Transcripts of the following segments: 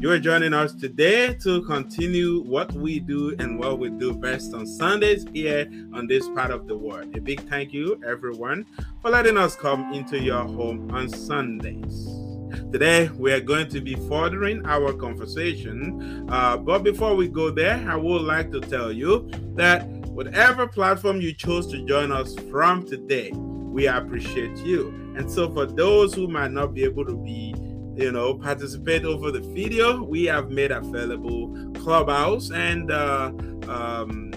You are joining us today to continue what we do and what we do best on Sundays here on this part of the world. A big thank you, everyone, for letting us come into your home on Sundays. Today, we are going to be furthering our conversation. Uh, but before we go there, I would like to tell you that whatever platform you chose to join us from today, we appreciate you. And so, for those who might not be able to be you know, participate over the video. We have made available Clubhouse and uh, um,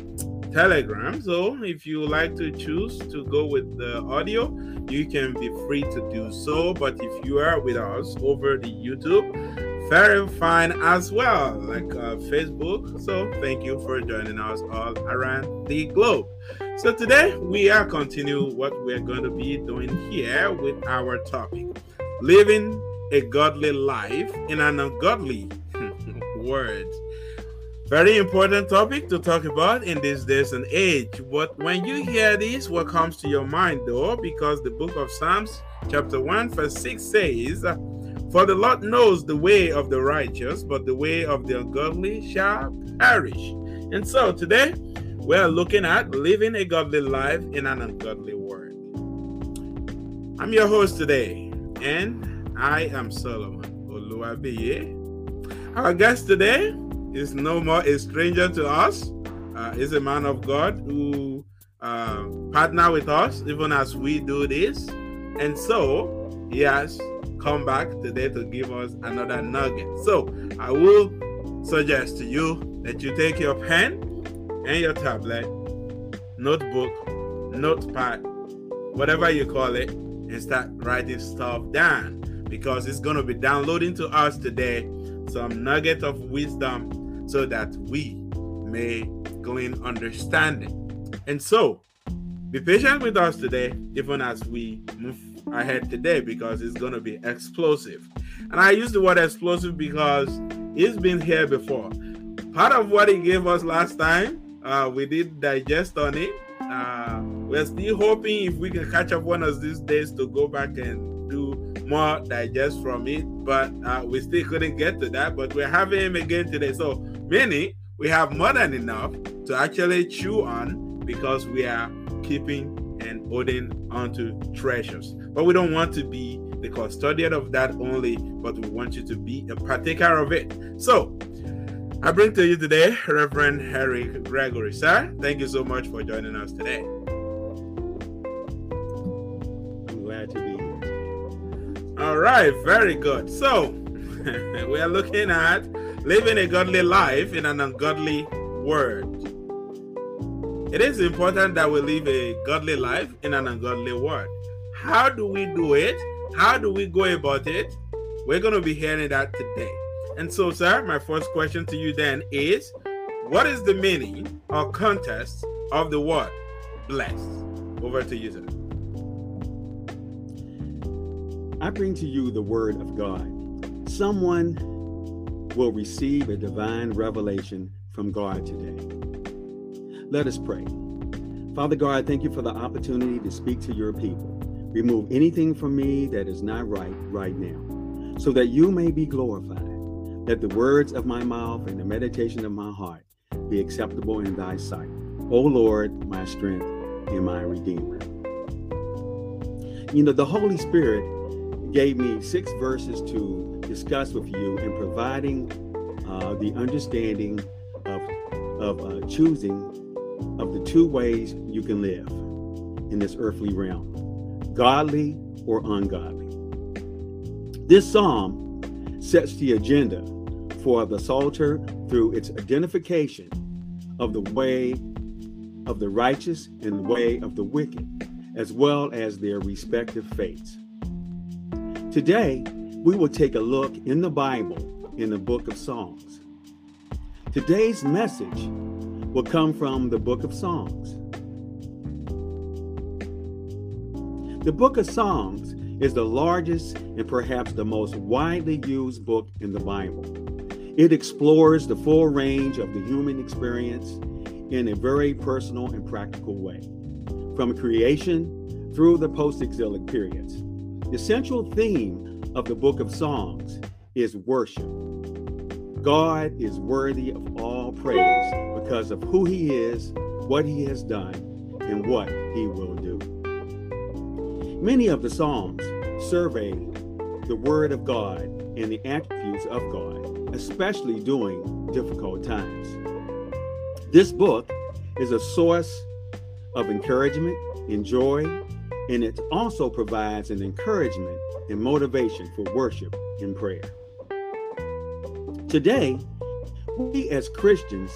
Telegram. So if you like to choose to go with the audio, you can be free to do so. But if you are with us over the YouTube, very fine as well, like uh, Facebook. So thank you for joining us all around the globe. So today we are continue what we're going to be doing here with our topic, living a godly life in an ungodly world. Very important topic to talk about in these days and age. But when you hear this, what comes to your mind though? Because the book of Psalms, chapter 1, verse 6 says, For the Lord knows the way of the righteous, but the way of the ungodly shall perish. And so today, we're looking at living a godly life in an ungodly world. I'm your host today, and I am Solomon Oluwabiye. Our guest today is no more a stranger to us. Uh, a man of God who uh, partner with us even as we do this, and so he has come back today to give us another nugget. So I will suggest to you that you take your pen and your tablet, notebook, notepad, whatever you call it, and start writing stuff down because it's going to be downloading to us today some nugget of wisdom so that we may glean understanding. And so, be patient with us today, even as we move ahead today, because it's going to be explosive. And I use the word explosive because it's been here before. Part of what he gave us last time, uh, we did digest on it. Uh, we're still hoping if we can catch up one of these days to go back and more digest from it, but uh, we still couldn't get to that. But we're having him again today. So, meaning we have more than enough to actually chew on because we are keeping and holding onto treasures. But we don't want to be the custodian of that only, but we want you to be a partaker of it. So, I bring to you today Reverend Harry Gregory. Sir, thank you so much for joining us today. All right, very good. So, we are looking at living a godly life in an ungodly world. It is important that we live a godly life in an ungodly world. How do we do it? How do we go about it? We're going to be hearing that today. And so, sir, my first question to you then is what is the meaning or context of the word blessed? Over to you, sir. I bring to you the word of God. Someone will receive a divine revelation from God today. Let us pray. Father God, thank you for the opportunity to speak to your people. Remove anything from me that is not right right now, so that you may be glorified. Let the words of my mouth and the meditation of my heart be acceptable in thy sight. O Lord, my strength and my redeemer. You know, the Holy Spirit gave me six verses to discuss with you in providing uh, the understanding of, of uh, choosing of the two ways you can live in this earthly realm godly or ungodly. This psalm sets the agenda for the Psalter through its identification of the way of the righteous and the way of the wicked, as well as their respective fates. Today, we will take a look in the Bible in the book of Psalms. Today's message will come from the book of Psalms. The book of Psalms is the largest and perhaps the most widely used book in the Bible. It explores the full range of the human experience in a very personal and practical way, from creation through the post exilic periods. The central theme of the book of Psalms is worship. God is worthy of all praise because of who he is, what he has done, and what he will do. Many of the Psalms survey the Word of God and the attributes of God, especially during difficult times. This book is a source of encouragement and joy, and it also provides an encouragement and motivation for worship and prayer. Today, we as Christians,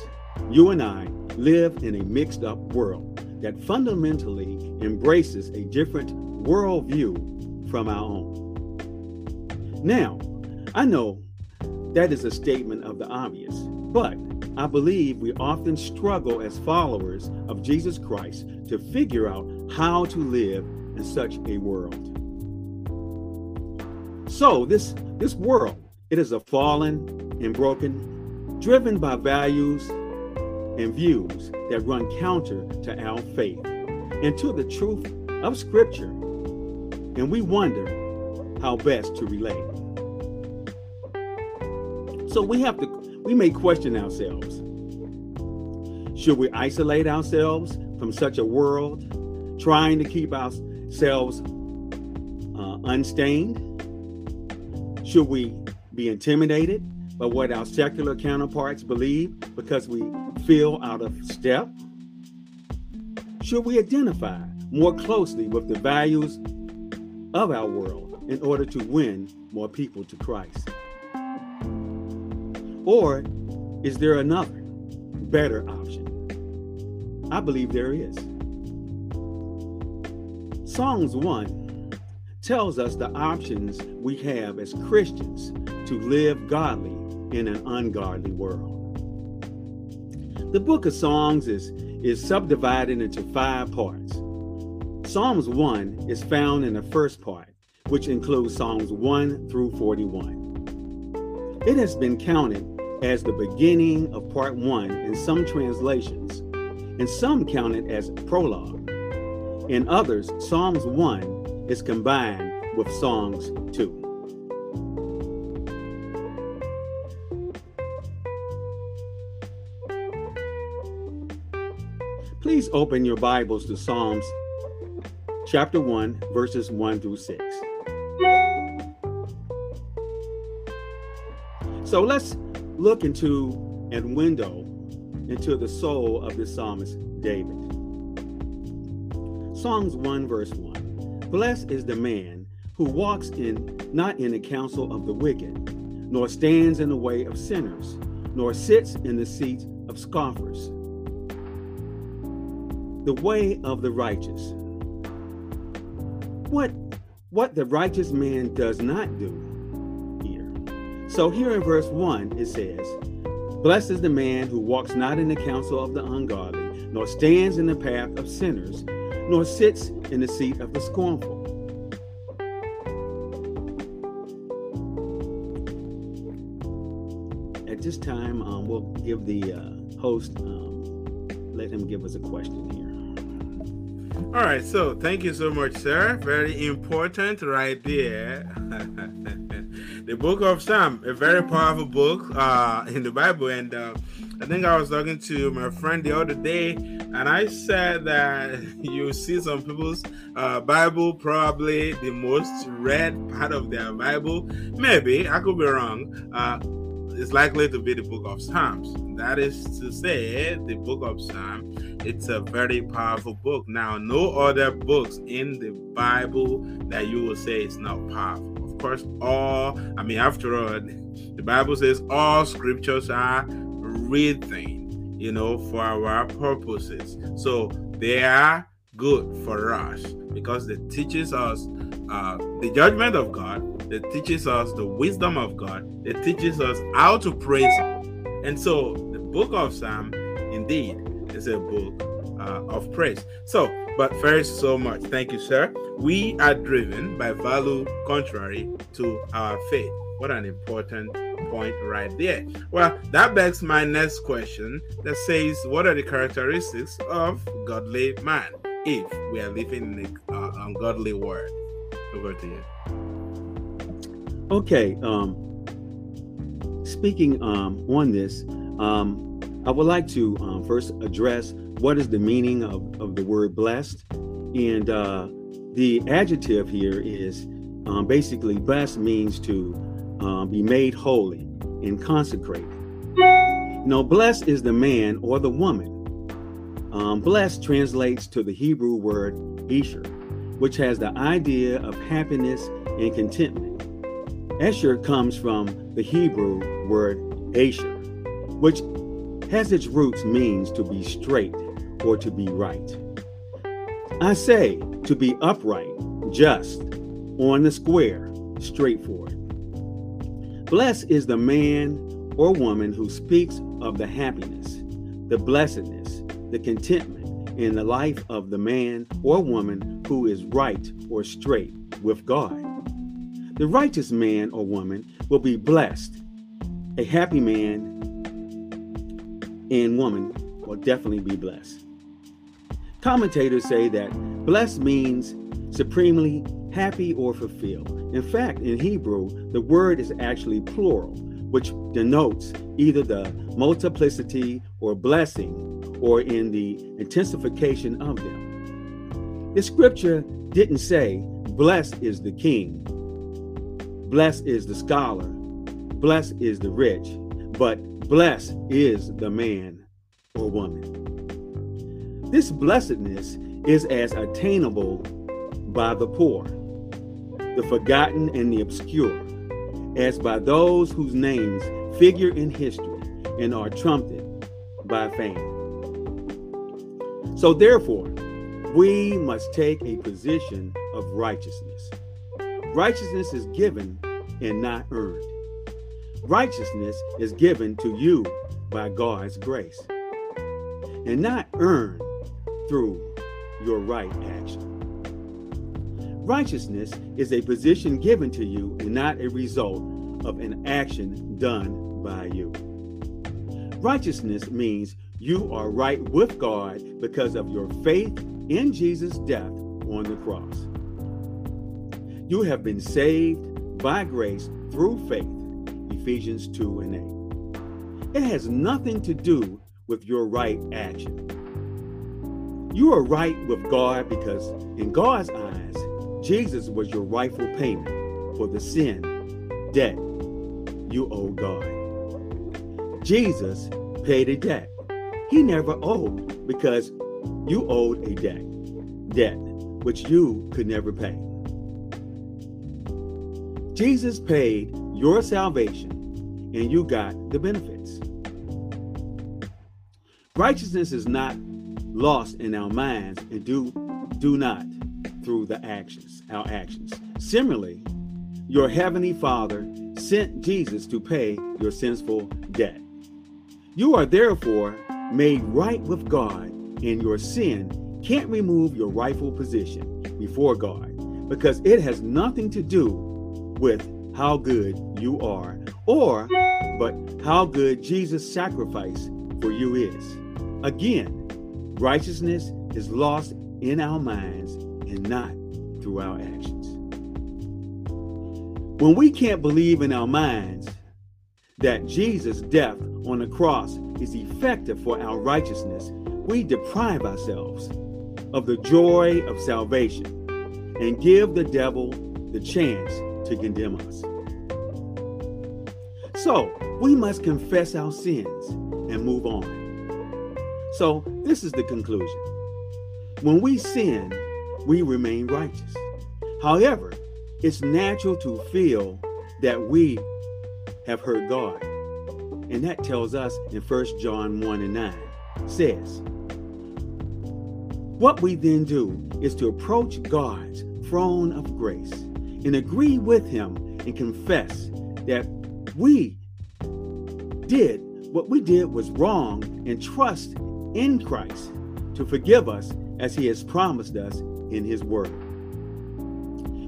you and I, live in a mixed up world that fundamentally embraces a different worldview from our own. Now, I know that is a statement of the obvious, but I believe we often struggle as followers of Jesus Christ to figure out how to live in such a world. So, this, this world, it is a fallen and broken, driven by values and views that run counter to our faith and to the truth of Scripture. And we wonder how best to relate. So we have to, we may question ourselves. Should we isolate ourselves from such a world, trying to keep ourselves uh, unstained? Should we be intimidated by what our secular counterparts believe because we feel out of step? Should we identify more closely with the values of our world in order to win more people to Christ? Or is there another, better option? I believe there is. Psalms 1 tells us the options we have as Christians to live godly in an ungodly world. The book of Psalms is, is subdivided into five parts. Psalms 1 is found in the first part, which includes Psalms 1 through 41. It has been counted as the beginning of part 1 in some translations, and some count it as prologue. In others, Psalms 1 is combined with Psalms 2. Please open your Bibles to Psalms chapter 1, verses 1 through 6. So let's look into and window into the soul of the psalmist David. Psalms 1, verse 1. Blessed is the man who walks in not in the counsel of the wicked, nor stands in the way of sinners, nor sits in the seat of scoffers the way of the righteous. What what the righteous man does not do here. So here in verse 1 it says, Blessed is the man who walks not in the counsel of the ungodly, nor stands in the path of sinners, nor sits in the seat of the scornful. At this time, um, we'll give the uh, host, um, let him give us a question here. All right, so thank you so much, sir. Very important right there. the book of Psalm, a very powerful book uh, in the Bible. And uh, I think I was talking to my friend the other day, and I said that you see some people's uh, Bible probably the most read part of their Bible. Maybe I could be wrong. Uh, it's likely to be the book of Psalms. That is to say, the book of Psalms it's a very powerful book. Now, no other books in the Bible that you will say is not powerful. Of course, all, I mean, after all, the Bible says all scriptures are written, you know, for our purposes. So they are good for us because it teaches us uh, the judgment of God, it teaches us the wisdom of God, it teaches us how to praise And so the book of Psalm, indeed, is a book uh, of praise. So, but first, so much. Thank you, sir. We are driven by value contrary to our faith. What an important point right there. Well, that begs my next question that says, What are the characteristics of godly man if we are living in an uh, ungodly world? Over to you. Okay. Um, speaking um, on this, um, I would like to um, first address what is the meaning of, of the word blessed. And uh, the adjective here is um, basically blessed means to um, be made holy and consecrated. Now, blessed is the man or the woman. Um, blessed translates to the Hebrew word Esher, which has the idea of happiness and contentment. Esher comes from the Hebrew word Asher, which has its roots means to be straight or to be right. I say to be upright, just, on the square, straightforward. Blessed is the man or woman who speaks of the happiness, the blessedness, the contentment in the life of the man or woman who is right or straight with God. The righteous man or woman will be blessed. A happy man and woman will definitely be blessed. Commentators say that blessed means supremely happy or fulfilled. In fact, in Hebrew, the word is actually plural, which denotes either the multiplicity or blessing or in the intensification of them. The scripture didn't say, Blessed is the king, blessed is the scholar, blessed is the rich, but blessed is the man or woman. This blessedness is as attainable by the poor, the forgotten, and the obscure, as by those whose names figure in history and are trumpeted by fame. So, therefore, we must take a position of righteousness. Righteousness is given and not earned. Righteousness is given to you by God's grace and not earned through your right action. Righteousness is a position given to you and not a result of an action done by you. Righteousness means you are right with God because of your faith in Jesus' death on the cross. You have been saved by grace through faith Ephesians 2 and 8. It has nothing to do with your right action. You are right with God because, in God's eyes, Jesus was your rightful payment for the sin, debt you owe God. Jesus paid a debt he never owed because you owed a debt, debt which you could never pay. Jesus paid your salvation and you got the benefits. Righteousness is not lost in our minds and do do not through the actions, our actions. Similarly, your heavenly Father sent Jesus to pay your sinful debt. You are therefore made right with God, and your sin can't remove your rightful position before God because it has nothing to do with how good you are or but how good Jesus' sacrifice for you is. Again, righteousness is lost in our minds and not through our actions. When we can't believe in our minds that Jesus' death on the cross is effective for our righteousness, we deprive ourselves of the joy of salvation and give the devil the chance to condemn us. So we must confess our sins and move on. So this is the conclusion. When we sin, we remain righteous. However, it's natural to feel that we have hurt God. And that tells us in 1 John 1 and 9 says, What we then do is to approach God's throne of grace and agree with Him and confess that we did what we did was wrong and trust in Christ to forgive us as he has promised us in his word.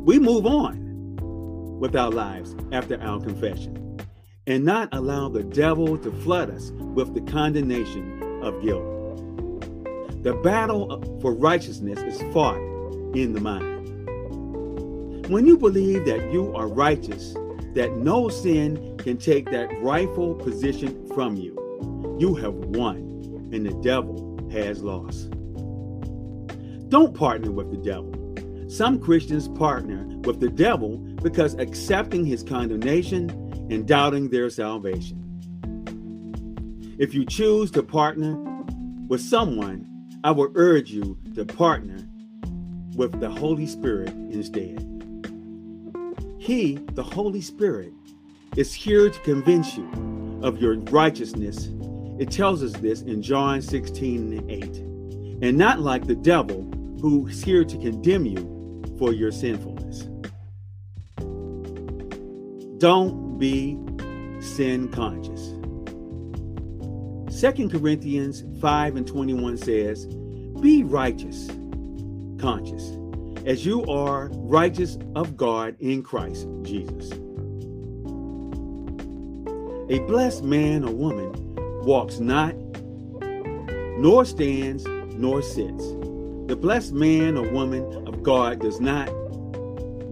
We move on with our lives after our confession and not allow the devil to flood us with the condemnation of guilt. The battle for righteousness is fought in the mind. When you believe that you are righteous, that no sin can take that rightful position from you. You have won, and the devil has lost. Don't partner with the devil. Some Christians partner with the devil because accepting his condemnation and doubting their salvation. If you choose to partner with someone, I will urge you to partner with the Holy Spirit instead. He, the Holy Spirit, is here to convince you of your righteousness. It tells us this in John 16 and 8. And not like the devil who is here to condemn you for your sinfulness. Don't be sin conscious. 2 Corinthians 5 and 21 says, Be righteous, conscious, as you are righteous of God in Christ Jesus. A blessed man or woman walks not, nor stands, nor sits. The blessed man or woman of God does not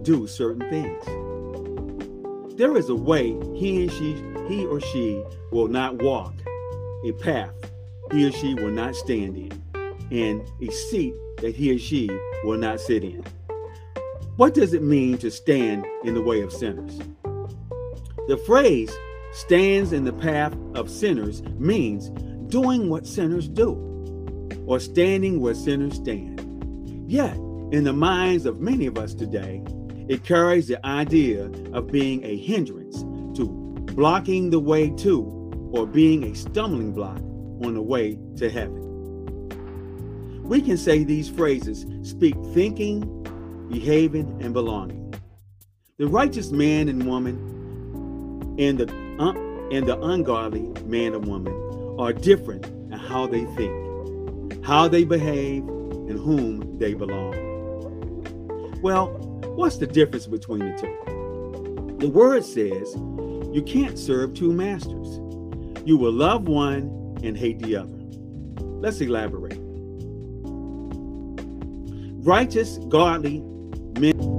do certain things. There is a way he and she, he or she will not walk, a path he or she will not stand in, and a seat that he or she will not sit in. What does it mean to stand in the way of sinners? The phrase stands in the path of sinners means doing what sinners do or standing where sinners stand. Yet, in the minds of many of us today, it carries the idea of being a hindrance to blocking the way to or being a stumbling block on the way to heaven. We can say these phrases speak thinking, behaving, and belonging. The righteous man and woman and the, uh, and the ungodly man and woman are different in how they think, how they behave, and whom they belong. Well, what's the difference between the two? The word says you can't serve two masters. You will love one and hate the other. Let's elaborate. Righteous, godly men.